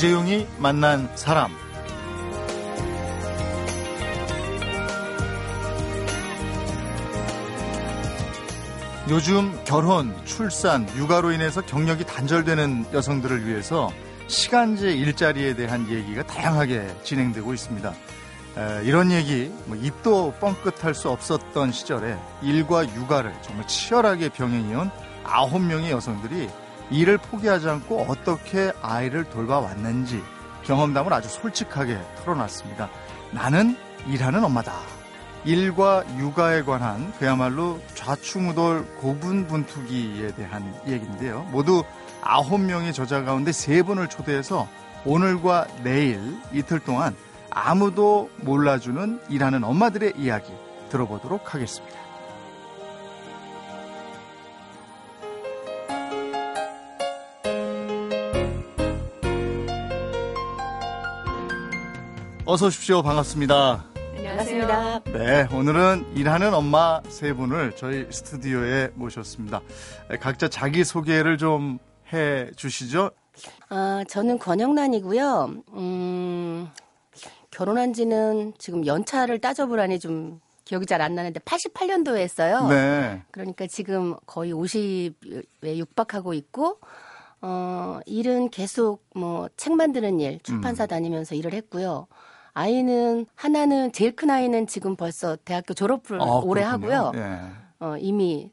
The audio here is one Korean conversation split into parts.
이재용이 만난 사람. 요즘 결혼, 출산, 육아로 인해서 경력이 단절되는 여성들을 위해서 시간제 일자리에 대한 얘기가 다양하게 진행되고 있습니다. 에, 이런 얘기, 뭐 입도 뻥끗할 수 없었던 시절에 일과 육아를 정말 치열하게 병행해온 아홉 명의 여성들이 일을 포기하지 않고 어떻게 아이를 돌봐왔는지 경험담을 아주 솔직하게 털어놨습니다. 나는 일하는 엄마다. 일과 육아에 관한 그야말로 좌충우돌 고분분투기에 대한 얘기인데요. 모두 아홉 명의 저자 가운데 세 분을 초대해서 오늘과 내일 이틀 동안 아무도 몰라주는 일하는 엄마들의 이야기 들어보도록 하겠습니다. 어서 오십시오. 반갑습니다. 반갑습니다. 네, 오늘은 일하는 엄마 세 분을 저희 스튜디오에 모셨습니다. 각자 자기 소개를 좀 해 주시죠. 아, 저는 권영란이고요. 음, 결혼한 지는 지금 연차를 따져보라니 좀 기억이 잘 안 나는데 88년도에 했어요. 네. 그러니까 지금 거의 50에 육박하고 있고 어, 일은 계속 뭐 책 만드는 일, 출판사 음. 다니면서 일을 했고요. 아이는 하나는 제일 큰 아이는 지금 벌써 대학교 졸업을 아, 올해. 하고요. 예. 어, 이미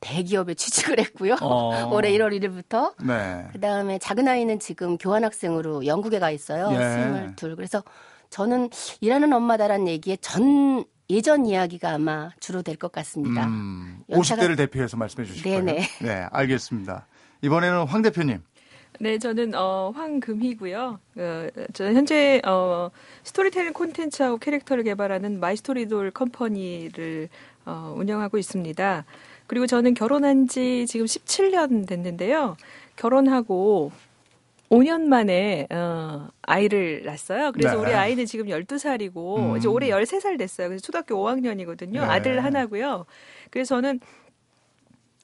대기업에 취직을 했고요. 어. 올해 1월 1일부터. 네. 그 다음에 작은 아이는 지금 교환학생으로 영국에 가 있어요. 예. 22. 그래서 저는 일하는 엄마다라는 얘기에 전 예전 이야기가 아마 주로 될 것 같습니다. 음, 연차가- 50대를 대표해서 말씀해 주실 거예요. 네네. 네, 알겠습니다. 이번에는 황 대표님. 네, 저는 어, 황금희고요. 어, 저는 현재 어, 스토리텔링 콘텐츠하고 캐릭터를 개발하는 마이스토리돌 컴퍼니를 어, 운영하고 있습니다. 그리고 저는 결혼한 지 지금 17년 됐는데요. 결혼하고 5년 만에 어, 아이를 낳았어요. 그래서 네. 우리 아이는 지금 12살이고 음. 이제 올해 13살 됐어요. 그래서 초등학교 5학년이거든요. 네. 아들 하나고요. 그래서 저는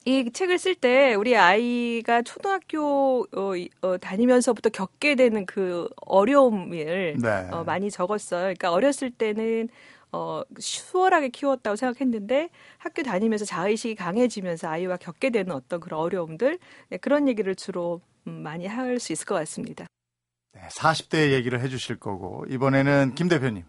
이 책을 쓸 때 우리 아이가 초등학교 어, 이- 어, 다니면서부터 겪게 되는 그 어려움을 네. 어, 많이 적었어요. 그러니까 어렸을 때는 어, 수월하게 키웠다고 생각했는데 학교 다니면서 자의식이 강해지면서 아이와 겪게 되는 어떤 그런 어려움들 네, 그런 얘기를 주로 음, 많이 할 수 있을 것 같습니다. 네, 40대 얘기를 해 주실 거고 이번에는 김 대표님.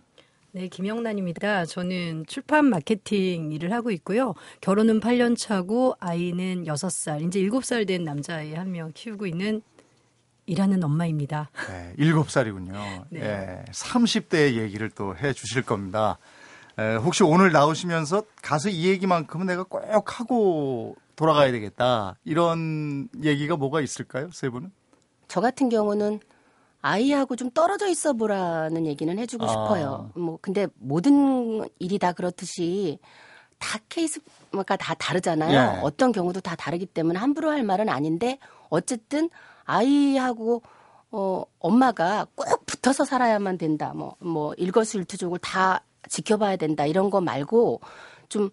네, 김영란입니다. 저는 출판 마케팅 일을 하고 있고요. 결혼은 8년 차고 아이는 6살, 이제 7살 된 남자아이 한 명 키우고 있는 일하는 엄마입니다. 네, 7살이군요. 네. 예, 30대의 얘기를 또 해 주실 겁니다. 에, 혹시 오늘 나오시면서 가서 이 얘기만큼은 내가 꼭 하고 돌아가야 되겠다. 이런 얘기가 뭐가 있을까요? 세 분은? 저 같은 경우는 아이하고 좀 떨어져 있어 보라는 얘기는 해주고 아. 싶어요. 뭐 근데 모든 일이 다 그렇듯이 다 케이스가 다 다르잖아요. 예. 어떤 경우도 다 다르기 때문에 함부로 할 말은 아닌데 어쨌든 아이하고 어 엄마가 꼭 붙어서 살아야만 된다. 뭐뭐 일거수일투족을 다 지켜봐야 된다. 이런 거 말고 좀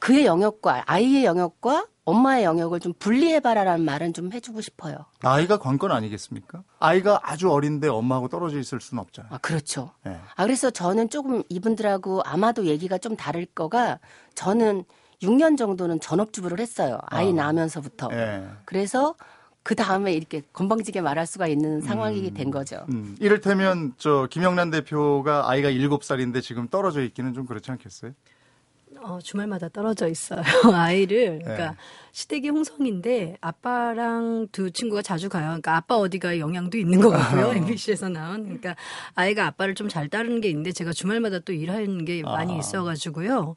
그의 영역과 아이의 영역과 엄마의 영역을 좀 분리해봐라라는 말은 좀 해주고 싶어요. 나이가 관건 아니겠습니까? 아이가 아주 어린데 엄마하고 떨어져 있을 수는 없잖아요. 아, 그렇죠. 예. 아, 그래서 저는 조금 이분들하고 아마도 얘기가 좀 다를 거가 저는 6년 정도는 전업주부를 했어요. 아이 아. 낳으면서부터. 예. 그래서 그 다음에 이렇게 건방지게 말할 수가 있는 상황이 된 거죠. 음, 이를테면 저 김영란 대표가 아이가 7살인데 지금 떨어져 있기는 좀 그렇지 않겠어요? 어, 주말마다 떨어져 있어요. 아이를. 그러니까 네. 시댁이 홍성인데 아빠랑 두 친구가 자주 가요. 그러니까 아빠 어디가 영향도 있는 것 같고요. MBC에서 나온. 그러니까 아이가 아빠를 좀 잘 따르는 게 있는데 제가 주말마다 또 일하는 게 많이 아. 있어가지고요.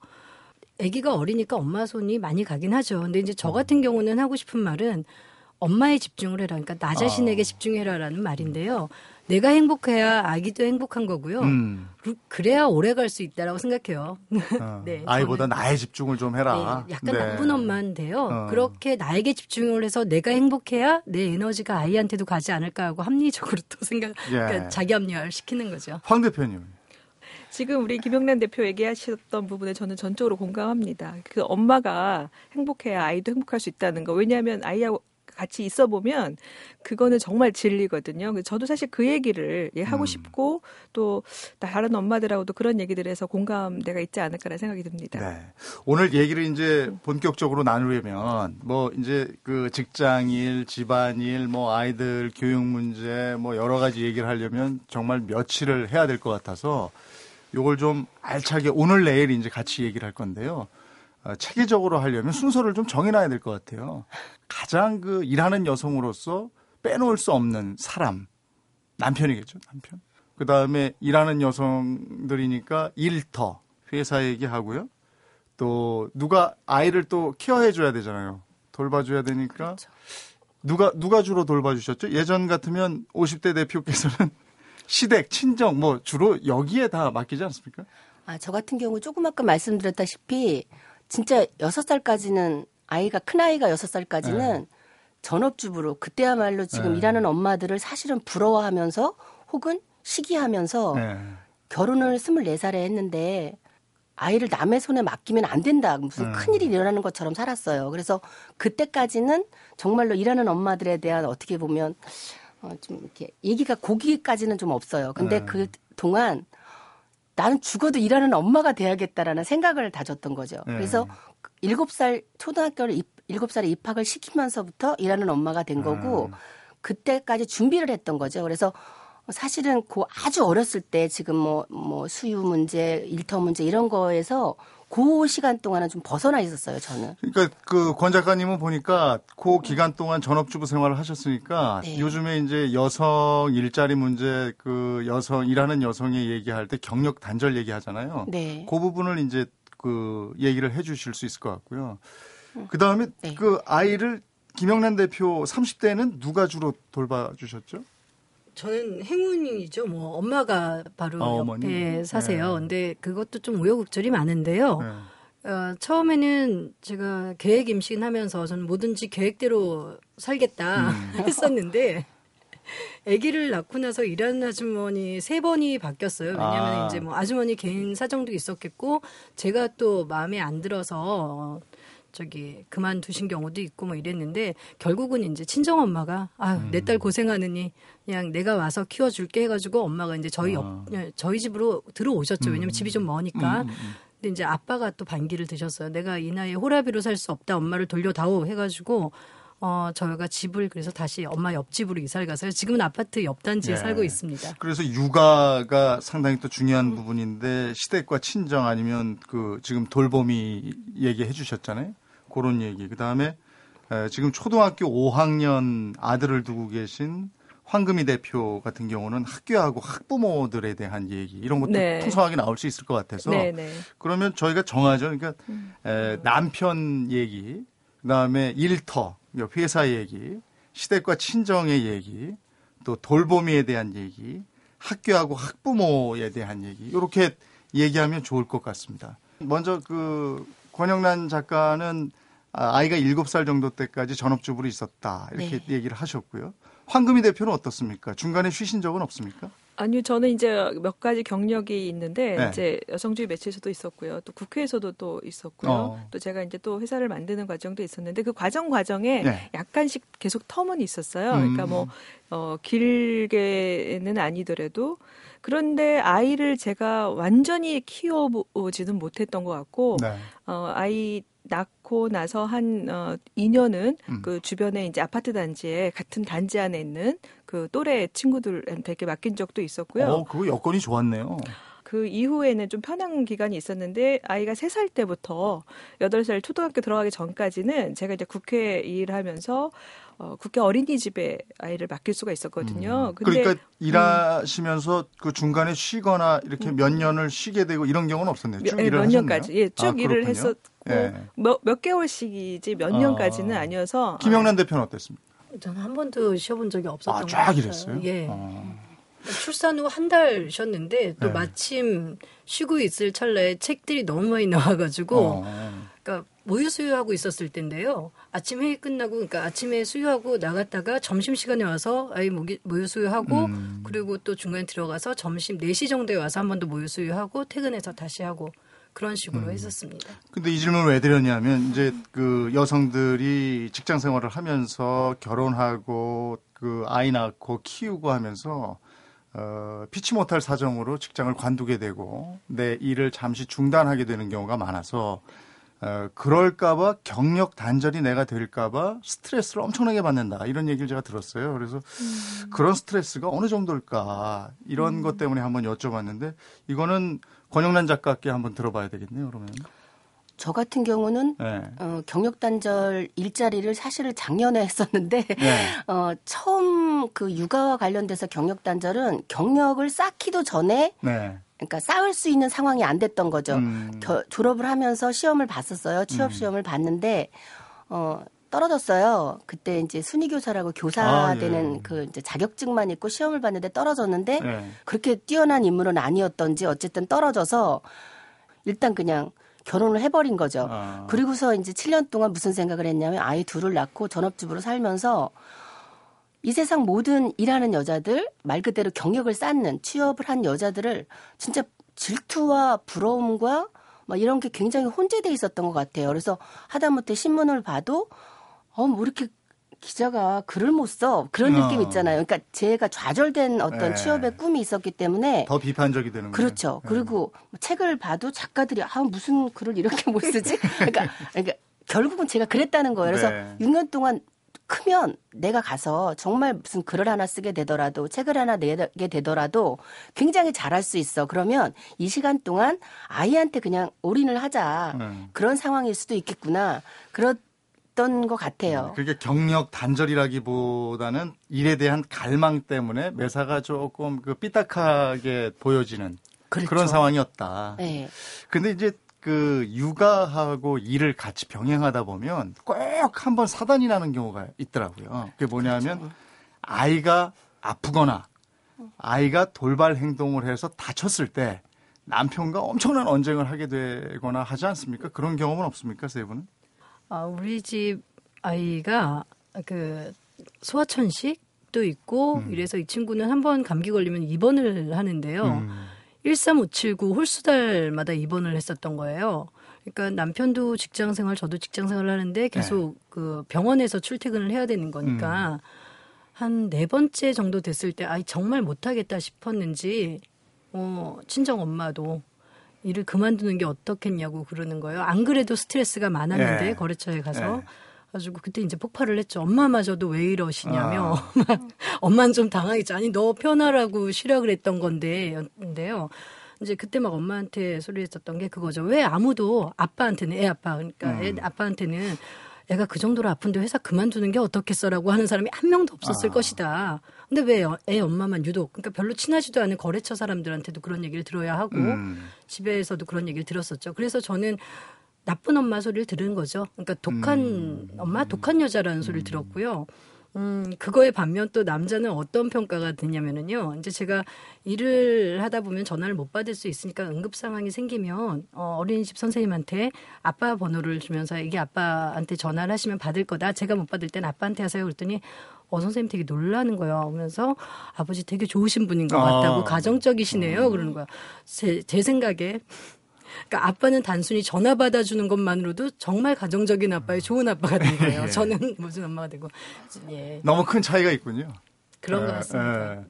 아기가 어리니까 엄마 손이 많이 가긴 하죠. 근데 이제 어. 저 같은 경우는 하고 싶은 말은 엄마에 집중을 해라. 그러니까 나 자신에게 아. 집중해라라는 말인데요. 내가 행복해야 아기도 행복한 거고요. 음. 그- 그래야 오래 갈 수 있다라고 생각해요. 어, 네, 아이보다 나의 집중을 좀 해라. 네, 약간 네. 나쁜 엄마인데요. 어. 그렇게 나에게 집중을 해서 내가 행복해야 내 에너지가 아이한테도 가지 않을까 하고 합리적으로 또 생각, 예. 그러니까 자기 합리화를 시키는 거죠. 황 대표님. 지금 우리 김영란 대표 얘기하셨던 부분에 저는 전적으로 공감합니다. 그 엄마가 행복해야 아이도 행복할 수 있다는 거. 왜냐하면 아이하고 같이 있어 보면 그거는 정말 진리거든요. 그래서 저도 사실 그 얘기를 예, 하고 음. 싶고 또 다른 엄마들하고도 그런 얘기들에서 공감대가 있지 않을까라는 생각이 듭니다. 네. 오늘 얘기를 이제 본격적으로 나누려면 뭐 이제 그 직장일, 집안일, 뭐 아이들 교육 문제 뭐 여러 가지 얘기를 하려면 정말 며칠을 해야 될 것 같아서 요걸 좀 알차게 오늘 내일 이제 같이 얘기를 할 건데요. 어, 체계적으로 하려면 순서를 좀 정해놔야 될 것 같아요. 가장 그 일하는 여성으로서 빼놓을 수 없는 사람 남편이겠죠 남편. 그 다음에 일하는 여성들이니까 일터 회사 얘기하고요. 또 누가 아이를 또 케어해줘야 되잖아요. 돌봐줘야 되니까 그렇죠. 누가 누가 주로 돌봐주셨죠? 예전 같으면 50대 대표께서는 시댁 친정 뭐 주로 여기에 다 맡기지 않습니까? 아, 저 같은 경우 조금 아까 말씀드렸다시피 진짜 여섯 살까지는 아이가 큰 아이가 여섯 살까지는 전업주부로 그때야말로 지금 네. 일하는 엄마들을 사실은 부러워하면서 혹은 시기하면서 네. 결혼을 24살에 했는데 아이를 남의 손에 맡기면 안 된다. 무슨 음. 큰일이 일어나는 것처럼 살았어요. 그래서 그때까지는 정말로 일하는 엄마들에 대한 어떻게 보면 어, 좀 이렇게 얘기가 고기까지는 좀 없어요. 근데 네. 그 동안 나는 죽어도 일하는 엄마가 돼야겠다라는 생각을 다졌던 거죠. 네. 그래서 일곱 살 초등학교를 입, 일곱 살에 입학을 시키면서부터 일하는 엄마가 된 거고 음. 그때까지 준비를 했던 거죠. 그래서 사실은 그 아주 어렸을 때 지금 뭐, 뭐 수유 문제, 일터 문제 이런 거에서 그 시간 동안은 좀 벗어나 있었어요, 저는. 그러니까 그 권 작가님은 보니까 그 기간 동안 전업주부 생활을 하셨으니까 네. 요즘에 이제 여성 일자리 문제 그 여성 일하는 여성의 얘기할 때 경력 단절 얘기하잖아요. 네. 그 부분을 이제 그 얘기를 해 주실 수 있을 것 같고요. 그 다음에 네. 그 아이를 김영란 대표 30대는 누가 주로 돌봐 주셨죠? 저는 행운이죠. 뭐 엄마가 바로 아, 어머니. 옆에 사세요. 네. 근데 그것도 좀 우여곡절이 많아요. 네. 어, 처음에는 제가 계획 임신 하면서 저는 뭐든지 계획대로 살겠다 음. 했었는데 아기를 낳고 나서 일하는 아주머니 세 번이 바뀌었어요. 왜냐하면 아. 이제 뭐 아주머니 개인 사정도 있었겠고 제가 또 마음에 안 들어서 어, 저기 그만두신 경우도 있고 뭐 이랬는데 결국은 이제 친정 엄마가 아유 음. 내딸 고생하느니 그냥 내가 와서 키워줄게 해가지고 엄마가 이제 저희 옆 아. 예, 저희 집으로 들어오셨죠. 왜냐면 집이 좀 머니까. 음, 음, 음. 근데 이제 아빠가 또 반기를 드셨어요. 내가 이 나이에 호라비로 살 수 없다. 엄마를 돌려다오 해가지고 어 저희가 집을 그래서 다시 엄마 옆집으로 이사를 가서요. 지금은 아파트 옆 단지에 네. 살고 있습니다. 그래서 육아가 상당히 또 중요한 부분인데 시댁과 친정 아니면 그 지금 돌봄이 얘기해 주셨잖아요. 그런 얘기. 그다음에 에, 지금 초등학교 5학년 아들을 두고 계신 황금희 대표 같은 경우는 학교하고 학부모들에 대한 얘기 이런 것도 네. 풍성하게 나올 수 있을 것 같아서 네, 네. 그러면 저희가 정하죠. 그러니까 에, 남편 얘기, 그다음에 일터, 회사 얘기, 시댁과 친정의 얘기, 또 돌보미에 대한 얘기, 학교하고 학부모에 대한 얘기 이렇게 얘기하면 좋을 것 같습니다. 먼저 그 권영란 작가는 아, 아이가 7살 정도 때까지 전업주부로 있었다 이렇게 네. 얘기를 하셨고요. 황금희 대표는 어떻습니까? 중간에 쉬신 적은 없습니까? 아니요, 저는 이제 몇 가지 경력이 있는데 네. 이제 여성주의 매체에서도 있었고요, 또 국회에서도 또 있었고요, 어. 또 제가 이제 또 회사를 만드는 과정도 있었는데 그 과정 과정에 네. 약간씩 계속 텀은 있었어요. 음. 그러니까 뭐 어, 길게는 아니더라도 그런데 아이를 제가 완전히 키워보지는 못했던 것 같고 네. 어, 아이 낳고 나서 한 어, 2년은 음. 그 주변에 이제 아파트 단지에 같은 단지 안에 있는 그 또래 친구들한테 이렇게 맡긴 적도 있었고요. 어, 그거 여건이 좋았네요. 그 이후에는 좀 편한 기간이 있었는데 아이가 세 살 때부터 여덟 살 초등학교 들어가기 전까지는 제가 이제 국회 일하면서 어, 국회 어린이집에 아이를 맡길 수가 있었거든요. 근데 그러니까 일하시면서 그 중간에 쉬거나 이렇게 몇 년을 쉬게 되고 이런 경우는 없었네요. 쭉 몇, 예, 일을 몇 하셨네요. 년까지 예, 쭉 아, 일을. 했었고 예. 몇, 몇 개월씩이지 몇 아. 년까지는 아니어서 김영란 대표는 어땠습니까? 저는 한 번도 쉬어본 적이 없었던 아, 것쫙 같아요. 일했어요? 예. 어. 출산 후 한 달 쉬었는데 또 네. 마침 쉬고 있을 찰나에 책들이 너무 많이 나와가지고 어. 그러니까 모유 수유하고 있었을 텐데요. 아침 회의 끝나고 그러니까 아침에 수유하고 나갔다가 점심 시간에 와서 아이 모기, 모유 수유하고 음. 그리고 또 중간에 들어가서 점심 4시 정도에 와서 한 번 더 모유 수유하고 퇴근해서 다시 하고 그런 식으로 했었습니다. 근데 이 질문을 왜 드렸냐면 이제 그 여성들이 직장 생활을 하면서 결혼하고 그 아이 낳고 키우고 하면서 어, 피치 못할 사정으로 직장을 관두게 되고 내 일을 잠시 중단하게 되는 경우가 많아서 어, 그럴까봐 경력 단절이 내가 될까봐 스트레스를 엄청나게 받는다 이런 얘기를 제가 들었어요. 그래서 그런 스트레스가 어느 정도일까 이런 것 때문에 한번 여쭤봤는데 이거는 권영란 작가께 한번 들어봐야 되겠네요. 그러면. 저 같은 경우는 네. 어, 경력 단절 일자리를 사실을 작년에 했었는데 네. 어, 처음 그 육아와 관련돼서 경력 단절은 경력을 쌓기도 전에 네. 그러니까 쌓을 수 있는 상황이 안 됐던 거죠. 음. 겨- 졸업을 하면서 시험을 봤었어요. 취업 시험을 봤는데 어 떨어졌어요. 그때 이제 순위 교사라고 교사 아, 예. 되는 그 이제 자격증만 있고 시험을 봤는데 떨어졌는데 네. 그렇게 뛰어난 인물은 아니었던지 어쨌든 떨어져서 일단 그냥 결혼을 해버린 거죠. 아. 그리고서 이제 7년 동안 무슨 생각을 했냐면 아이 둘을 낳고 전업주부로 살면서 이 세상 모든 일하는 여자들 말 그대로 경력을 쌓는 취업을 한 여자들을 진짜 질투와 부러움과 막 이런 게 굉장히 혼재돼 있었던 것 같아요. 그래서 하다못해 신문을 봐도 어 뭐 이렇게 기자가 글을 못 써 그런 어. 느낌 있잖아요. 그러니까 제가 좌절된 어떤 네. 취업의 꿈이 있었기 때문에 더 비판적이 되는 거예요. 그렇죠. 네. 그리고 책을 봐도 작가들이 아 무슨 글을 이렇게 못 쓰지? 그러니까, 그러니까 결국은 제가 그랬다는 거예요. 그래서 네. 6년 동안 크면 내가 가서 정말 무슨 글을 하나 쓰게 되더라도 책을 하나 내게 되더라도 굉장히 잘할 수 있어. 그러면 이 시간 동안 아이한테 그냥 올인을 하자. 네. 그런 상황일 수도 있겠구나. 그 랬던 것 같아요. 그게 경력 단절이라기보다는 일에 대한 갈망 때문에 매사가 조금 그 삐딱하게 보여지는 그렇죠. 그런 상황이었다. 네. 근데 이제 그 육아하고 일을 같이 병행하다 보면 꼭 한번 사단이 나는 경우가 있더라고요. 그게 뭐냐면 그렇죠. 아이가 아프거나 아이가 돌발 행동을 해서 다쳤을 때 남편과 엄청난 언쟁을 하게 되거나 하지 않습니까? 그런 경험은 없습니까, 세 분은? 아, 우리 집 아이가 그 소아천식도 있고 이래서 이 친구는 한 번 감기 걸리면 입원을 하는데요. 음. 13579 홀수달마다 입원을 했었던 거예요. 그러니까 남편도 직장 생활, 저도 직장 생활을 하는데 계속 그 병원에서 출퇴근을 해야 되는 거니까 한네 번째 정도 됐을 때 아이 정말 못하겠다 싶었는지 어, 친정 엄마도 일을 그만두는 게 어떻겠냐고 그러는 거예요. 안 그래도 스트레스가 많았는데 예. 거래처에 가서 예. 가지고 그때 이제 폭발을 했죠. 엄마마저도 왜 이러시냐며. 아. 엄마는 좀 당황했죠. 아니 너 편하라고 쉬라 그랬던 건데인데요. 이제 그때 막 엄마한테 소리했었던 게 그거죠. 왜 아무도 아빠한테는 애 아빠 그러니까 애 음. 아빠한테는 애가 그 정도로 아픈데 회사 그만두는 게 어떻겠어라고 하는 사람이 한 명도 없었을 아. 것이다. 근데 왜 애 엄마만 유독 그러니까 별로 친하지도 않은 거래처 사람들한테도 그런 얘기를 들어야 하고 음. 집에서도 그런 얘기를 들었었죠. 그래서 저는 나쁜 엄마 소리를 들은 거죠. 그러니까 독한 음. 엄마, 독한 여자라는 소리를 들었고요. 음, 그거에 반면 또 남자는 어떤 평가가 드냐면은요. 이제 제가 일을 하다 보면 전화를 못 받을 수 있으니까 응급 상황이 생기면 어, 어린이집 선생님한테 아빠 번호를 주면서 이게 아빠한테 전화를 하시면 받을 거다. 제가 못 받을 땐 아빠한테 하세요. 그랬더니 어 선생님 되게 놀라는 거예요. 그러면서 아버지 되게 좋으신 분인 것 같다고 아. 가정적이시네요. 그러는 거야. 제, 제 생각에 그러니까 아빠는 단순히 전화 받아주는 것만으로도 정말 가정적인 아빠의 좋은 아빠가 된 거예요. 예. 저는 무슨 엄마가 되고 예 너무 큰 차이가 있군요. 그런 것 예, 같습니다. 예.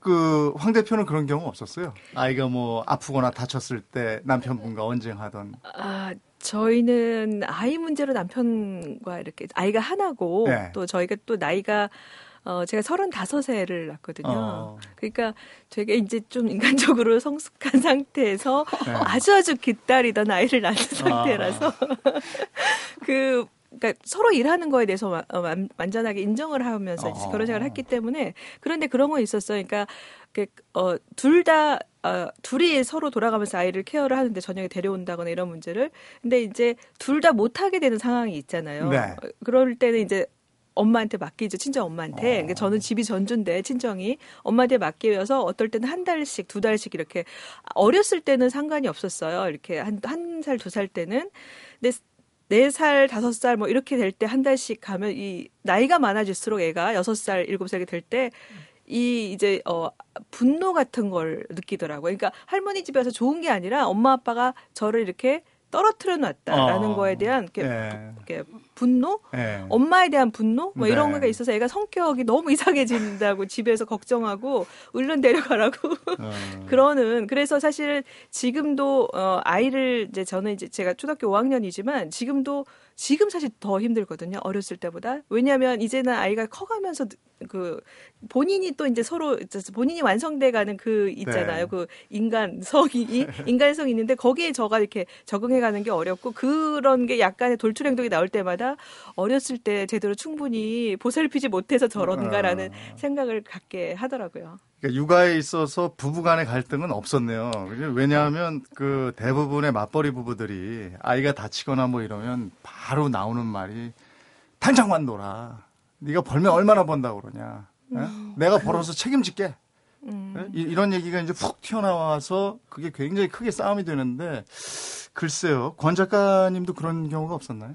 그, 황 대표는 그런 경우 없었어요? 아이가 뭐 아프거나 다쳤을 때 남편분과 언쟁하던. 아, 저희는 아이 문제로 남편과 이렇게 아이가 하나고 네. 또 저희가 또 나이가 어 제가 35세를 낳거든요. 어. 그러니까 되게 이제 좀 인간적으로 성숙한 상태에서 네. 아주 아주 기다리던 아이를 낳는 상태라서 그 그러니까 서로 일하는 거에 대해서 와- 어, 완- 완전하게 인정을 하면서 어. 결혼 생활을 했기 때문에 그런데 그런 거 있었어요. 그러니까 어 둘다 어, 둘이 서로 돌아가면서 아이를 케어를 하는데 저녁에 데려온다거나 이런 문제를 근데 이제 둘 다 못하게 되는 상황이 있잖아요. 네. 어, 그럴 때는 이제 엄마한테 맡기죠. 친정 엄마한테. 어. 그러니까 저는 집이 전주인데 친정이 엄마한테 맡겨서 어떨 때는 한 달씩 두 달씩 이렇게 어렸을 때는 상관이 없었어요. 이렇게 한 한 살두살 때는 근데 네 살 다섯 살 뭐 이렇게 될 때 한 달씩 가면 이 나이가 많아질수록 애가 여섯 살 일곱 살이 될때 이 이제 어 분노 같은 걸 느끼더라고요. 그러니까 할머니 집에서 좋은 게 아니라 엄마 아빠가 저를 이렇게 떨어뜨려 놨다라는 어. 거에 대한 이렇게, 예. 이렇게 분노, 예. 엄마에 대한 분노 뭐 이런 네. 거가 있어서 애가 성격이 너무 이상해진다고 집에서 걱정하고 얼른 데려가라고 어. 그러는 그래서 사실 지금도 어 아이를 이제 저는 이제 제가 초등학교 5학년이지만 지금도 지금 사실 더 힘들거든요 어렸을 때보다 왜냐하면 이제는 아이가 커가면서 그 본인이 또 이제 서로 본인이 완성돼 가는 그 있잖아요 네. 그 인간성이 인간성이 있는데 거기에 저가 이렇게 적응해 가는 게 어렵고 그런 게 약간의 돌출 행동이 나올 때마다 어렸을 때 제대로 충분히 보살피지 못해서 저런가라는 아. 생각을 갖게 하더라고요. 그러니까 육아에 있어서 부부 간의 갈등은 없었네요. 왜냐하면 그 대부분의 맞벌이 부부들이 아이가 다치거나 뭐 이러면 바로 나오는 말이 당장만 놀아. 네가 벌면 얼마나 번다고 그러냐. 예? 내가 벌어서 책임질게. 예? 이- 이런 얘기가 이제 푹 튀어나와서 그게 굉장히 크게 싸움이 되는데 글쎄요. 권 작가님도 그런 경우가 없었나요?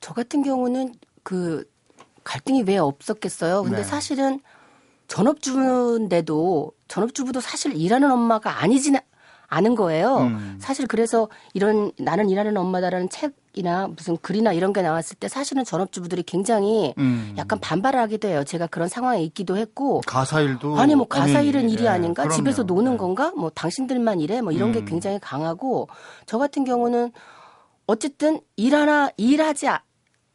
저 같은 경우는 그 갈등이 왜 없었겠어요. 근데 네. 사실은 전업주부인데도 전업주부도 사실 일하는 엄마가 아니진 않은 거예요. 음. 사실 그래서 이런 나는 일하는 엄마다라는 책이나 무슨 글이나 이런 게 나왔을 때 사실은 전업주부들이 굉장히 음. 약간 반발을 하기도 해요. 제가 그런 상황에 있기도 했고 가사 일도 아니 뭐 가사 엄연히, 일은 일이 예, 아닌가? 그럼요. 집에서 노는 예. 건가? 뭐 당신들만 일해? 뭐 이런 게 음. 굉장히 강하고 저 같은 경우는 어쨌든 일 하나 일하지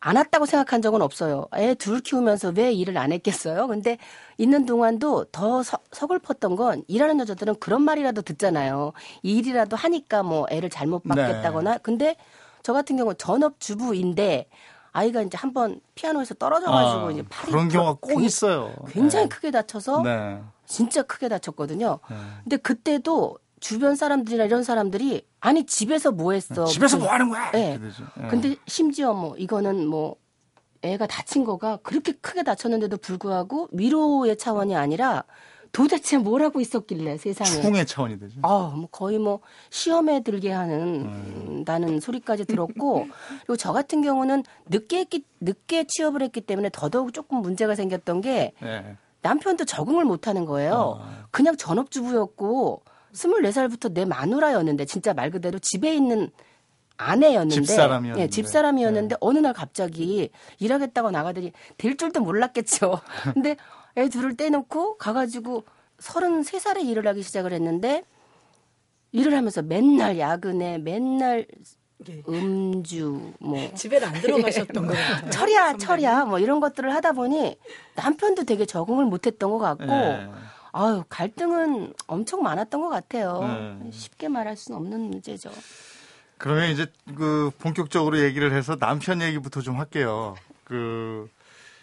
아- 않았다고 생각한 적은 없어요. 애 둘 키우면서 왜 일을 안 했겠어요? 근데 있는 동안도 더 서, 서글펐던 건 일하는 여자들은 그런 말이라도 듣잖아요. 일이라도 하니까 뭐 애를 잘못 네. 받겠다거나. 근데 저 같은 경우 전업 주부인데 아이가 이제 한번 피아노에서 떨어져가지고 아, 이제 팔이 그런 경우가 꼭 굉- 있어요. 굉장히 네. 크게 다쳐서 네. 진짜 크게 다쳤거든요. 네. 근데 그때도 주변 사람들이나 이런 사람들이 아니 집에서 뭐 했어? 집에서 무슨- 뭐 하는 거야? 네. 예. 근데 심지어 뭐 이거는 뭐 애가 다친 거가 그렇게 크게 다쳤는데도 불구하고 위로의 차원이 아니라 도대체 뭘 하고 있었길래 세상에. 추궁의 차원이 되죠. 아, 뭐 거의 뭐 시험에 들게 네. 하는 다는 소리까지 들었고 그리고 저 같은 경우는 늦게 했기 늦게 취업을 했기 때문에 더더욱 조금 문제가 생겼던 게 예. 남편도 적응을 못 하는 거예요. 아. 그냥 전업주부였고 24살부터 내 마누라였는데 진짜 말 그대로 집에 있는 아내였는데 집사람이었는데. 예, 집사람이었는데 어느 날 갑자기 일하겠다고 나가더니 될 줄도 몰랐겠죠. 근데 애 둘을 떼놓고 가가지고 33살에 일을 하기 시작을 했는데 일을 하면서 맨날 야근에 맨날 예. 음주 뭐 집에는 안 들어가셨던 것 같아요. 철야 철야 뭐 이런 것들을 하다 보니 남편도 되게 적응을 못했던 것 같고 예. 아유 갈등은 엄청 많았던 것 같아요. 네. 쉽게 말할 수는 없는 문제죠. 그러면 이제 그 본격적으로 얘기를 해서 남편 얘기부터 좀 할게요. 그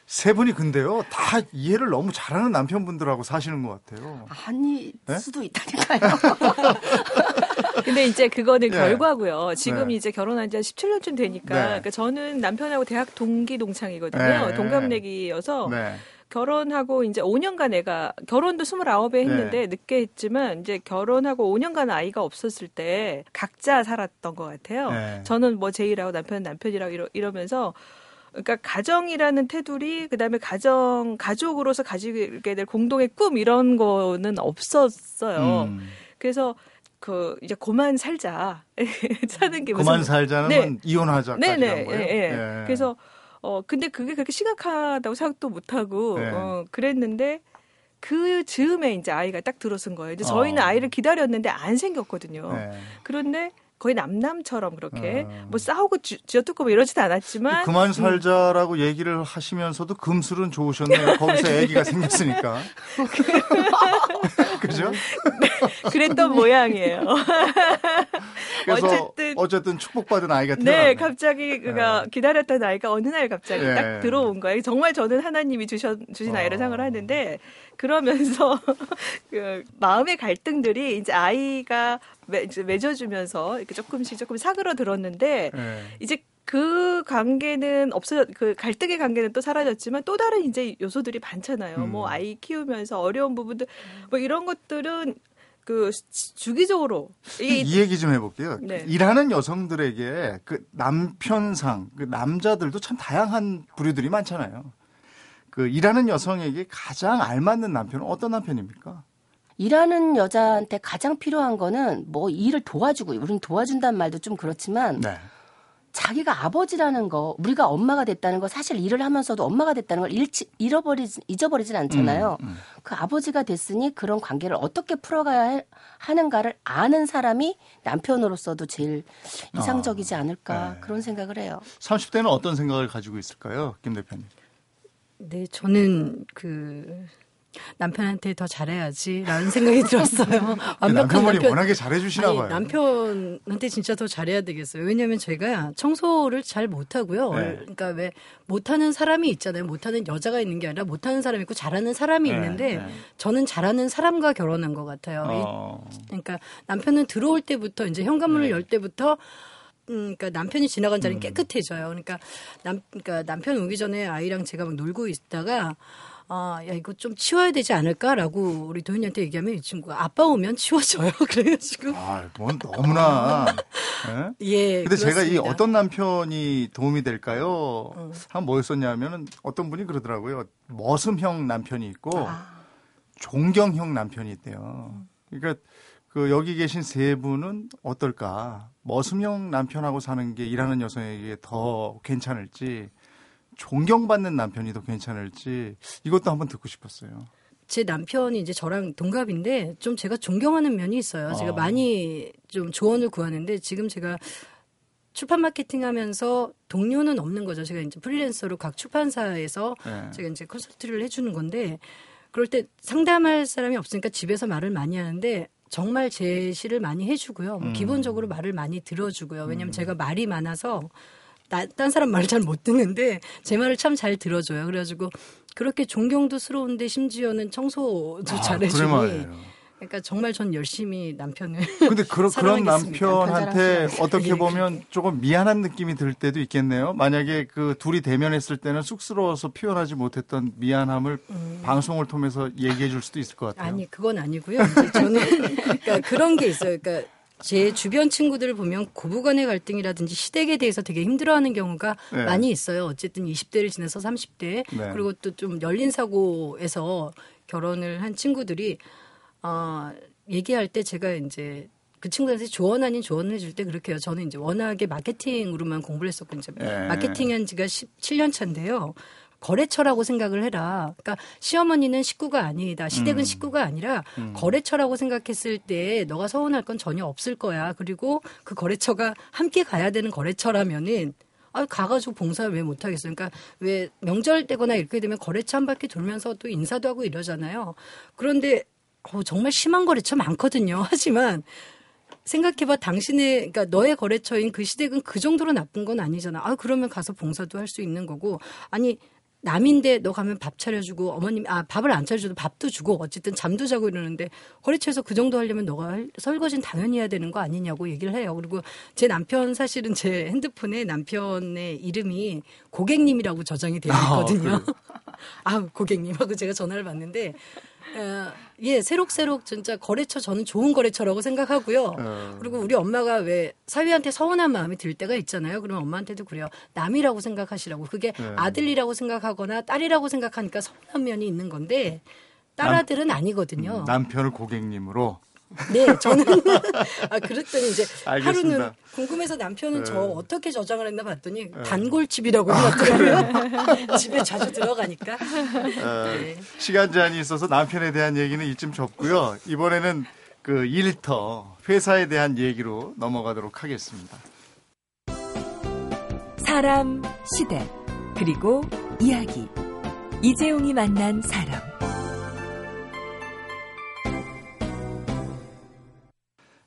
세 분이 근데요 다 이해를 너무 잘하는 남편분들하고 사시는 것 같아요. 아니 네? 수도 있다니까요. 근데 이제 그거는 네. 결과고요. 지금 네. 이제 결혼한 지 한 17년쯤 되니까. 네. 그러니까 저는 남편하고 대학 동기 동창이거든요. 네. 동갑내기여서 네. 결혼하고 이제 5년간 애가 결혼도 29에 했는데 네. 늦게 했지만 이제 결혼하고 5년간 아이가 없었을 때 각자 살았던 것 같아요. 네. 저는 뭐 제일하고 남편은 남편이라고 이러, 이러면서 그러니까 가정이라는 테두리 그다음에 가정 가족으로서 가지게 될 공동의 꿈 이런 거는 없었어요. 음. 그래서 그 이제 그만 살자 사는 게 무슨 살자는 네. 건 이혼하자까지 네네 한 거예요. 예, 예. 그래서 어 근데 그게 그렇게 심각하다고 생각도 못 하고 네. 어 그랬는데 그 즈음에 이제 아이가 딱 들어선 거예요. 이제 저희는 어. 아이를 기다렸는데 안 생겼거든요. 네. 그런데 거의 남남처럼 그렇게 어. 뭐 싸우고 쥐- 쥐어뜯고 뭐 이러지도 않았지만 그만 살자라고 얘기를 하시면서도 금술은 좋으셨네요. 거기서 아기가 생겼으니까. 그죠? 그랬던 모양이에요. 그래서 어쨌든 어쨌든, 축복받은 아이가 태어났네. 네, 갑자기 그가 기다렸던 아이가 어느 날 갑자기 예. 딱 들어온 거예요. 정말 저는 하나님이 주셔, 주신 어. 아이를 생각을 하는데 그러면서 그 마음의 갈등들이 이제 아이가 맺어주면서 이렇게 조금씩 조금 사그러들었는데 네. 이제 그 관계는 없어 그 갈등의 관계는 또 사라졌지만 또 다른 이제 요소들이 많잖아요. 음. 뭐 아이 키우면서 어려운 부분들 뭐 이런 것들은 그 주기적으로 이게 이 얘기 좀 해볼게요. 네. 일하는 여성들에게 그 남편상, 그 남자들도 참 다양한 부류들이 많잖아요. 그 일하는 여성에게 가장 알맞는 남편은 어떤 남편입니까? 일하는 여자한테 가장 필요한 거는 뭐 일을 도와주고 우리는 도와준다는 말도 좀 그렇지만 네. 자기가 아버지라는 거 우리가 엄마가 됐다는 거 사실 일을 하면서도 엄마가 됐다는 걸 잃지, 잃어버리지 잊어버리진 않잖아요. 음, 음. 그 아버지가 됐으니 그런 관계를 어떻게 풀어가야 해- 하는가를 아는 사람이 남편으로서도 제일 이상적이지 않을까 네. 그런 생각을 해요. 30대는 어떤 생각을 가지고 있을까요, 김 대표님? 네, 저는 그 남편한테 더 잘해야지라는 생각이 들었어요. 완벽한 남편분이 남편. 워낙에 잘해주시나 아니, 봐요. 남편한테 진짜 더 잘해야 되겠어요. 왜냐하면 제가 청소를 잘 못하고요. 네. 그러니까 왜 못하는 사람이 있잖아요. 못하는 여자가 있는 게 아니라 못하는 사람이 있고 잘하는 사람이 네, 있는데 네. 저는 잘하는 사람과 결혼한 것 같아요. 이- 어, 그러니까 남편은 들어올 때부터 이제 현관문을 네. 열 때부터 음, 그러니까 남편이 지나간 자리는 깨끗해져요. 그러니까 남, 그러니까 남편 오기 전에 아이랑 제가 막 놀고 있다가 아, 야, 이거 좀 치워야 되지 않을까라고 우리 도현이한테 얘기하면 이 친구가 아빠 오면 치워줘요. 그래가지고. 아, 뭔 너무나. 예? 예. 근데 제가 이 그렇습니다. 어. 어떤 남편이 도움이 될까요? 한 뭐였었냐면은 어떤 분이 그러더라고요. 머슴형 남편이 있고 아. 존경형 남편이 있대요. 그러니까 그 여기 계신 세 분은 어떨까? 머슴형 남편하고 사는 게 일하는 여성에게 더 괜찮을지 존경받는 남편이 더 괜찮을지 이것도 한번 듣고 싶었어요. 제 남편이 이제 저랑 동갑인데 좀 제가 존경하는 면이 있어요. 제가 어. 많이 좀 조언을 구하는데 지금 제가 출판 마케팅 하면서 동료는 없는 거죠. 제가 이제 프리랜서로 각 출판사에서 네. 제가 이제 컨설트를 해주는 건데 그럴 때 상담할 사람이 없으니까 집에서 말을 많이 하는데 정말 제시를 많이 해주고요. 뭐 음. 기본적으로 말을 많이 들어주고요. 왜냐하면 제가 말이 많아서 나, 딴 사람 말을 잘 못 듣는데 제 말을 참 잘 들어줘요. 그래가지고 그렇게 존경도 스러운데 심지어는 청소도 아, 잘해주니. 그래. 그러니까 정말 전 열심히 남편을 근데 그런 그런. 남편한테 남편 어떻게 예, 보면 조금 미안한 느낌이 들 때도 있겠네요. 만약에 그 둘이 대면했을 때는 쑥스러워서 표현하지 못했던 미안함을 방송을 통해서 얘기해 줄 수도 있을 것 같아요. 음. 아니 그건 아니고요. 저는 그러니까 그런 게 있어요. 그러니까 제 주변 친구들을 보면 고부간의 갈등이라든지 시댁에 대해서 되게 힘들어하는 경우가 네. 많이 있어요. 어쨌든 20대를 지나서 30대 네. 그리고 또 좀 열린 사고에서 결혼을 한 친구들이 어, 얘기할 때 제가 이제 그 친구들한테 조언 아닌 조언을 해줄 때 그렇게 해요. 저는 이제 워낙에 마케팅으로만 공부를 했었고 이제 네. 마케팅 한 지가 17년 차인데요. 거래처라고 생각을 해라. 그러니까 시어머니는 식구가 아니다. 시댁은 음. 식구가 아니라 거래처라고 생각했을 때 너가 서운할 건 전혀 없을 거야. 그리고 그 거래처가 함께 가야 되는 거래처라면은 아, 가가지고 봉사를 왜 못하겠어요? 그러니까 왜 명절 때거나 이렇게 되면 거래처 한 바퀴 돌면서 또 인사도 하고 이러잖아요. 그런데 어, 정말 심한 거래처 많거든요. 하지만 생각해봐 당신의 그러니까 너의 거래처인 그 시댁은 그 정도로 나쁜 건 아니잖아. 아 그러면 가서 봉사도 할 수 있는 거고 아니 남인데 너 가면 밥 차려주고 어머님 아 밥을 안 차려줘도 밥도 주고 어쨌든 잠도 자고 이러는데 거래처에서 그 정도 하려면 너가 할- 설거지는 당연히 해야 되는 거 아니냐고 얘기를 해요. 그리고 제 남편 사실은 제 핸드폰에 남편의 이름이 고객님이라고 저장이 되어 있거든요. 아, 고객님하고 제가 전화를 받는데 어, 예 새록새록 진짜 거래처 저는 좋은 거래처라고 생각하고요. 어. 그리고 우리 엄마가 왜 사위한테 서운한 마음이 들 때가 있잖아요. 그러면 엄마한테도 그래요. 남이라고 생각하시라고. 그게 네. 아들이라고 생각하거나 딸이라고 생각하니까 서운한 면이 있는 건데 딸 아들은 아니거든요. 음, 남편을 고객님으로 네, 저는 아 그랬더니 이제 알겠습니다. 하루는 궁금해서 남편은 네. 저 어떻게 저장을 했나 봤더니 단골집이라고 해놨더라고요. 집에 자주 들어가니까. 어, 네. 시간 제한이 있어서 남편에 대한 얘기는 이쯤 접고요. 이번에는 그 일터 회사에 대한 얘기로 넘어가도록 하겠습니다. 사람, 시대, 그리고 이야기. 이재용이 만난 사람.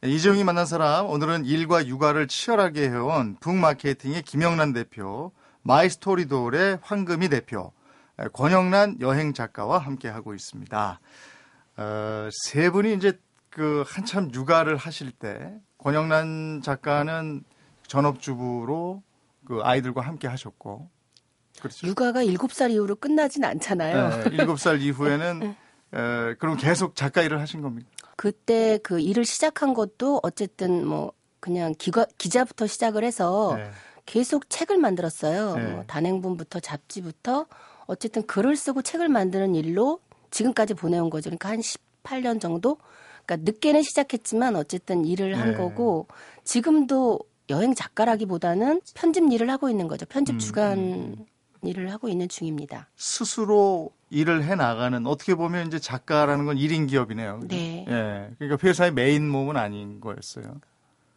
이재용이 만난 사람 오늘은 일과 육아를 치열하게 해온 북마케팅의 김영란 대표, 마이스토리돌의 황금희 대표, 에, 권영란 여행 작가와 함께 하고 있습니다. 어, 세 분이 이제 그 한참 육아를 하실 때 권영란 작가는 전업주부로 그 아이들과 함께 하셨고 그렇죠. 육아가 7살 이후로 끝나진 않잖아요. 네, 일곱 살 이후에는 에, 그럼 계속 작가 일을 하신 겁니까? 그때 그 일을 시작한 것도 어쨌든 뭐 그냥 기가, 기자부터 시작을 해서 네. 계속 책을 만들었어요. 네. 뭐 단행본부터 잡지부터 어쨌든 글을 쓰고 책을 만드는 일로 지금까지 보내온 거죠. 그러니까 한 18년 정도? 그러니까 늦게는 시작했지만 어쨌든 일을 한 네. 거고 지금도 여행 작가라기보다는 편집 일을 하고 있는 거죠. 편집 음, 주간 일을 하고 있는 중입니다. 스스로 일을 해 나가는 어떻게 보면 이제 작가라는 건 1인 기업이네요. 네. 예. 그러니까 회사의 메인 몸은 아닌 거였어요.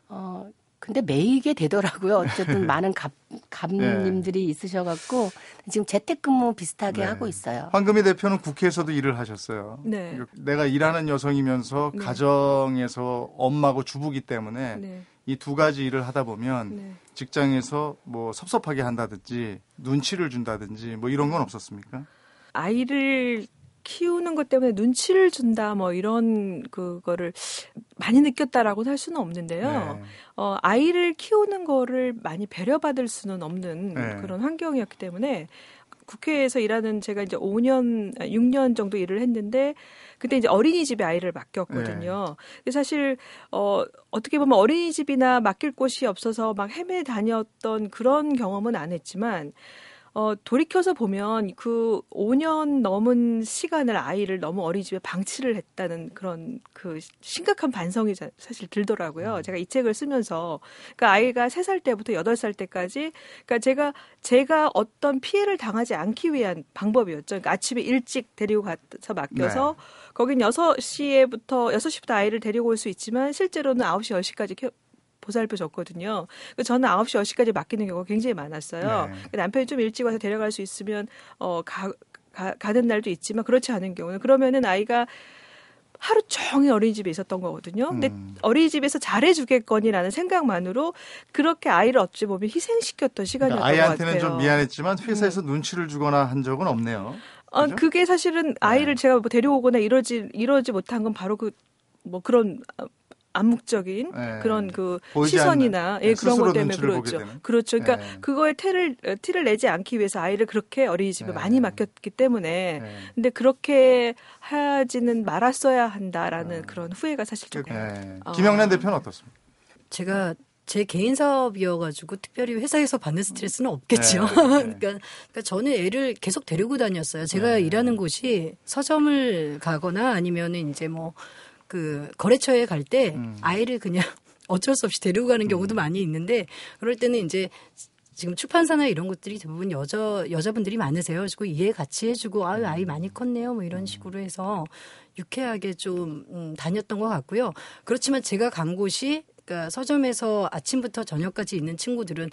어, 근데 매이게 되더라고요. 어쨌든 많은 갑, 갑님들이 있으셔갖고 지금 재택근무 비슷하게 네. 하고 있어요. 황금희 대표는 국회에서도 일을 하셨어요. 네. 그러니까 내가 일하는 여성이면서 네. 가정에서 엄마고 주부기 때문에 네. 이두 가지 일을 하다 보면 네. 직장에서 뭐 섭섭하게 한다든지 눈치를 준다든지 뭐 이런 건 없었습니까? 아이를 키우는 것 때문에 눈치를 준다 뭐 이런 그거를 많이 느꼈다라고 할 수는 없는데요. 네. 어, 아이를 키우는 거를 많이 배려받을 수는 없는 네. 그런 환경이었기 때문에 국회에서 일하는 제가 이제 5년, 6년 정도 일을 했는데 그때 이제 어린이집에 아이를 맡겼거든요. 근데 사실 어 어떻게 보면 어린이집이나 맡길 곳이 없어서 막 헤매 다녔던 그런 경험은 안 했지만 어, 돌이켜서 보면 그 5년 넘은 시간을 아이를 너무 어린이집에 방치를 했다는 그런 그 심각한 반성이 자- 사실 들더라고요. 제가 이 책을 쓰면서. 그러니까 아이가 3살 때부터 8살 때까지 그러니까 제가, 제가 어떤 피해를 당하지 않기 위한 방법이었죠. 그러니까 아침에 일찍 데리고 가서 맡겨서 거긴 6시에부터, 6시부터 아이를 데리고 올 수 있지만 실제로는 9시, 10시까지 켜, 보살펴 줬거든요. 그래서 저는 9시, 10시까지 맡기는 경우가 굉장히 많았어요. 네. 그 남편이 좀 일찍 와서 데려갈 수 있으면 어 가, 가 가는 날도 있지만 그렇지 않은 경우는 그러면은 아이가 하루 종일 어린이집에 있었던 거거든요. 근데 음. 어린이집에서 잘해주겠거니라는 생각만으로 그렇게 아이를 어찌 보면 희생시켰던 시간이었던 그러니까 아이한테는 것 같아요. 음. 좀 미안했지만 회사에서 눈치를 주거나 한 적은 없네요. 어, 그죠? 그게 사실은 아이를 제가 뭐 데려오거나 이러지 이러지 못한 건 바로 그 뭐 그런 어, 암묵적인 네. 그런 그 시선이나 예, 네, 그런 것 때문에 그렇죠. 그렇죠. 그러니까 네. 그거에 티를 어, 티를 내지 않기 위해서 아이를 그렇게 어린이집에 네. 많이 맡겼기 때문에 네. 근데 그렇게 하지는 말았어야 한다라는 그런 후회가 사실 조금 네. 어. 김영란 대표는 어떻습니까? 제가 제 개인 사업이어가지고 특별히 회사에서 받는 스트레스는 없겠죠. 네, 네. 그러니까, 그러니까 저는 애를 계속 데리고 다녔어요. 제가 네. 일하는 곳이 서점을 가거나 아니면은 이제 뭐 그 거래처에 갈때 음. 아이를 그냥 어쩔 수 없이 데리고 가는 경우도 많이 있는데 그럴 때는 이제 지금 출판사나 이런 것들이 대부분 여자 여자분들이 많으세요. 그리고 이해 같이 해주고 아유 아이 많이 컸네요. 뭐 이런 식으로 해서 유쾌하게 좀 음, 다녔던 것 같고요. 그렇지만 제가 간 곳이 그러니까 서점에서 아침부터 저녁까지 있는 친구들은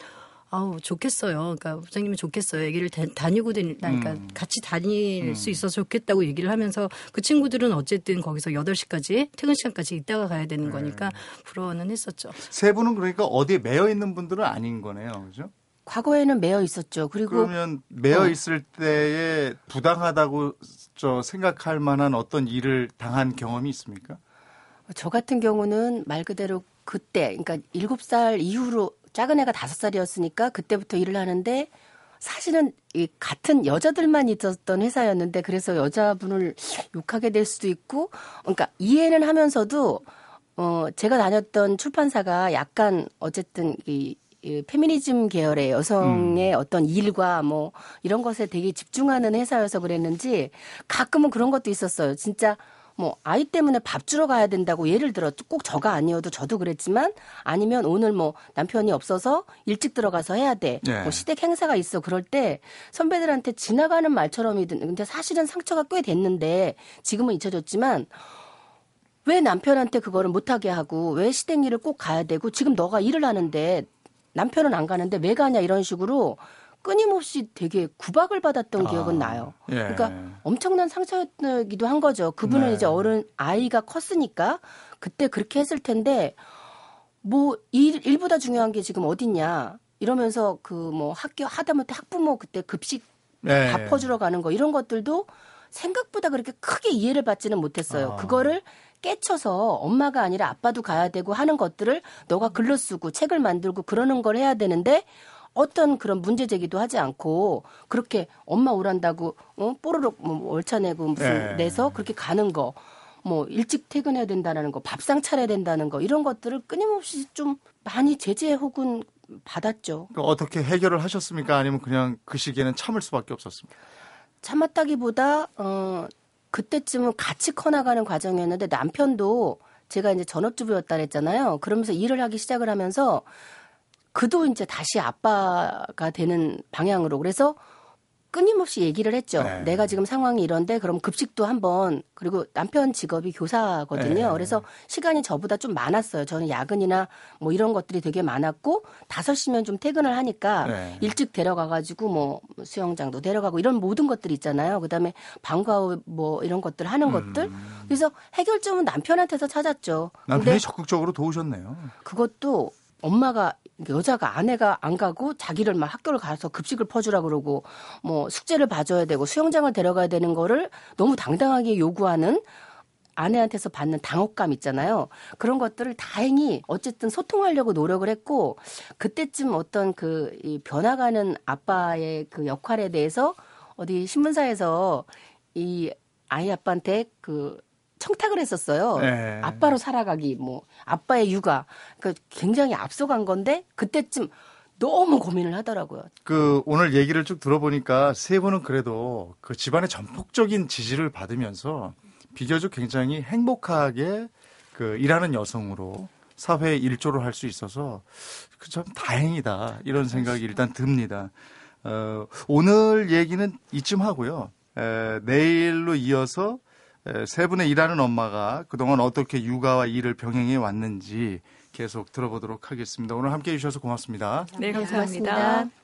아우 좋겠어요. 그러니까 부장님이 좋겠어요. 얘기를 다, 다니고 다니, 그러니까 음. 같이 다닐 음. 수 있어서 좋겠다고 얘기를 하면서 그 친구들은 어쨌든 거기서 8시까지 퇴근 시간까지 있다가 가야 되는 네. 거니까 부러워는 했었죠. 세 분은 그러니까 어디에 매여 있는 분들은 아닌 거네요. 그죠? 과거에는 매여 있었죠. 그리고 그러면 매여 어. 있을 때에 부당하다고 저 생각할 만한 어떤 일을 당한 경험이 있습니까? 저 같은 경우는 말 그대로 그때, 그러니까 일곱 살 이후로 작은 애가 다섯 살이었으니까 그때부터 일을 하는데 사실은 이 같은 여자들만 있었던 회사였는데 그래서 여자분을 욕하게 될 수도 있고, 그러니까 이해는 하면서도 어 제가 다녔던 출판사가 약간 어쨌든 이, 이 페미니즘 계열의 여성의 어떤 일과 뭐 이런 것에 되게 집중하는 회사여서 그랬는지 가끔은 그런 것도 있었어요. 진짜 뭐 아이 때문에 밥 주러 가야 된다고 예를 들어 꼭 저가 아니어도 저도 그랬지만 아니면 오늘 뭐 남편이 없어서 일찍 들어가서 해야 돼. 네. 뭐 시댁 행사가 있어. 그럴 때 선배들한테 지나가는 말처럼이든 근데 사실은 상처가 꽤 됐는데 지금은 잊혀졌지만 왜 남편한테 그거를 못하게 하고 왜 시댁 일을 꼭 가야 되고 지금 너가 일을 하는데 남편은 안 가는데 왜 가냐 이런 식으로 끊임없이 되게 구박을 받았던 아, 기억은 나요. 예. 그러니까 엄청난 상처였기도 한 거죠. 그분은 네. 이제 어른 아이가 컸으니까 그때 그렇게 했을 텐데 뭐 일, 일보다 중요한 게 지금 어딨냐 이러면서 그 뭐 학교 하다못해 학부모 그때 급식 네. 밥 퍼주러 가는 거 이런 것들도 생각보다 그렇게 크게 이해를 받지는 못했어요. 아. 그거를 깨쳐서 엄마가 아니라 아빠도 가야 되고 하는 것들을 너가 글로 쓰고 책을 만들고 그러는 걸 해야 되는데 어떤 그런 문제 제기도 하지 않고 그렇게 엄마 오란다고 어 뽀로록 뭐 월차 내고 무슨 네. 내서 그렇게 가는 거 뭐 일찍 퇴근해야 된다는 거 밥상 차려야 된다는 거 이런 것들을 끊임없이 좀 많이 제재 혹은 받았죠. 그러니까 어떻게 해결을 하셨습니까? 아니면 그냥 그 시기에는 참을 수밖에 없었습니까? 참았다기보다 어 그때쯤은 같이 커나가는 과정이었는데 남편도 제가 이제 전업주부였다 그랬잖아요. 그러면서 일을 하기 시작을 하면서 그도 이제 다시 아빠가 되는 방향으로 그래서 끊임없이 얘기를 했죠. 네. 내가 지금 상황이 이런데 그럼 급식도 한번 그리고 남편 직업이 교사거든요. 네. 그래서 시간이 저보다 좀 많았어요. 저는 야근이나 뭐 이런 것들이 되게 많았고 다섯 시면 좀 퇴근을 하니까 네. 일찍 데려가 가지고 뭐 수영장도 데려가고 이런 모든 것들이 있잖아요. 그다음에 방과 후 뭐 이런 것들 하는 것들. 그래서 해결점은 남편한테서 찾았죠. 남편이 적극적으로 도우셨네요. 그것도 엄마가 여자가 아내가 안 가고 자기를 막 학교를 가서 급식을 퍼주라 그러고 뭐 숙제를 봐줘야 되고 수영장을 데려가야 되는 거를 너무 당당하게 요구하는 아내한테서 받는 당혹감 있잖아요. 그런 것들을 다행히 어쨌든 소통하려고 노력을 했고 그때쯤 어떤 그 이 변화가는 아빠의 그 역할에 대해서 어디 신문사에서 이 아이 아빠한테 그 청탁을 했었어요. 네. 아빠로 살아가기 뭐 아빠의 육아 그러니까 굉장히 앞서간 건데 그때쯤 너무 고민을 하더라고요. 그 오늘 얘기를 쭉 들어보니까 세 분은 그래도 그 집안의 전폭적인 지지를 받으면서 비교적 굉장히 행복하게 그 일하는 여성으로 사회에 일조를 할 수 있어서 그참 다행이다 이런 생각이 일단 듭니다. 어, 오늘 얘기는 이쯤 하고요. 에, 내일로 이어서 에, 세 분의 일하는 엄마가 그동안 어떻게 육아와 일을 병행해 왔는지 계속 들어보도록 하겠습니다. 오늘 함께 해주셔서 고맙습니다. 네, 감사합니다. 고맙습니다.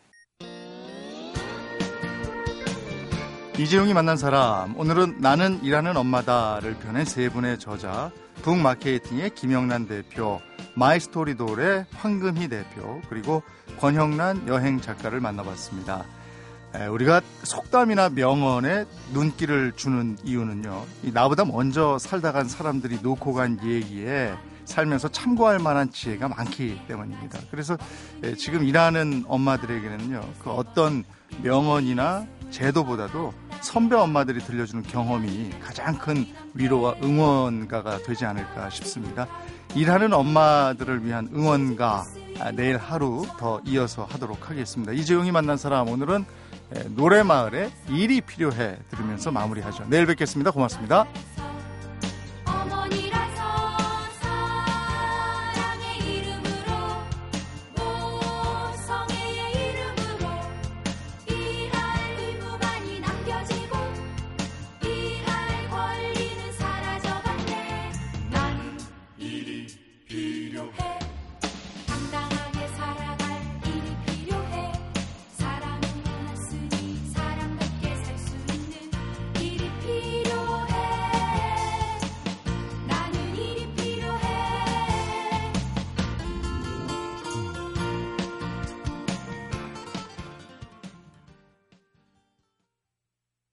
이재용이 만난 사람 오늘은 나는 일하는 엄마다를 펴낸 세 분의 저자 북마케팅의 김영란 대표 마이스토리돌의 황금희 대표 그리고 권형란 여행 작가를 만나봤습니다. 에, 우리가 속담이나 명언에 눈길을 주는 이유는요. 이 나보다 먼저 살다 간 사람들이 놓고 간 얘기에 살면서 참고할 만한 지혜가 많기 때문입니다. 그래서 에, 지금 일하는 엄마들에게는요. 그 어떤 명언이나 제도보다도 선배 엄마들이 들려주는 경험이 가장 큰 위로와 응원가가 되지 않을까 싶습니다. 일하는 엄마들을 위한 응원가 아, 내일 하루 더 이어서 하도록 하겠습니다. 이재용이 만난 사람 오늘은 에, 노래마을에 일이 필요해 들으면서 마무리하죠. 내일 뵙겠습니다. 고맙습니다.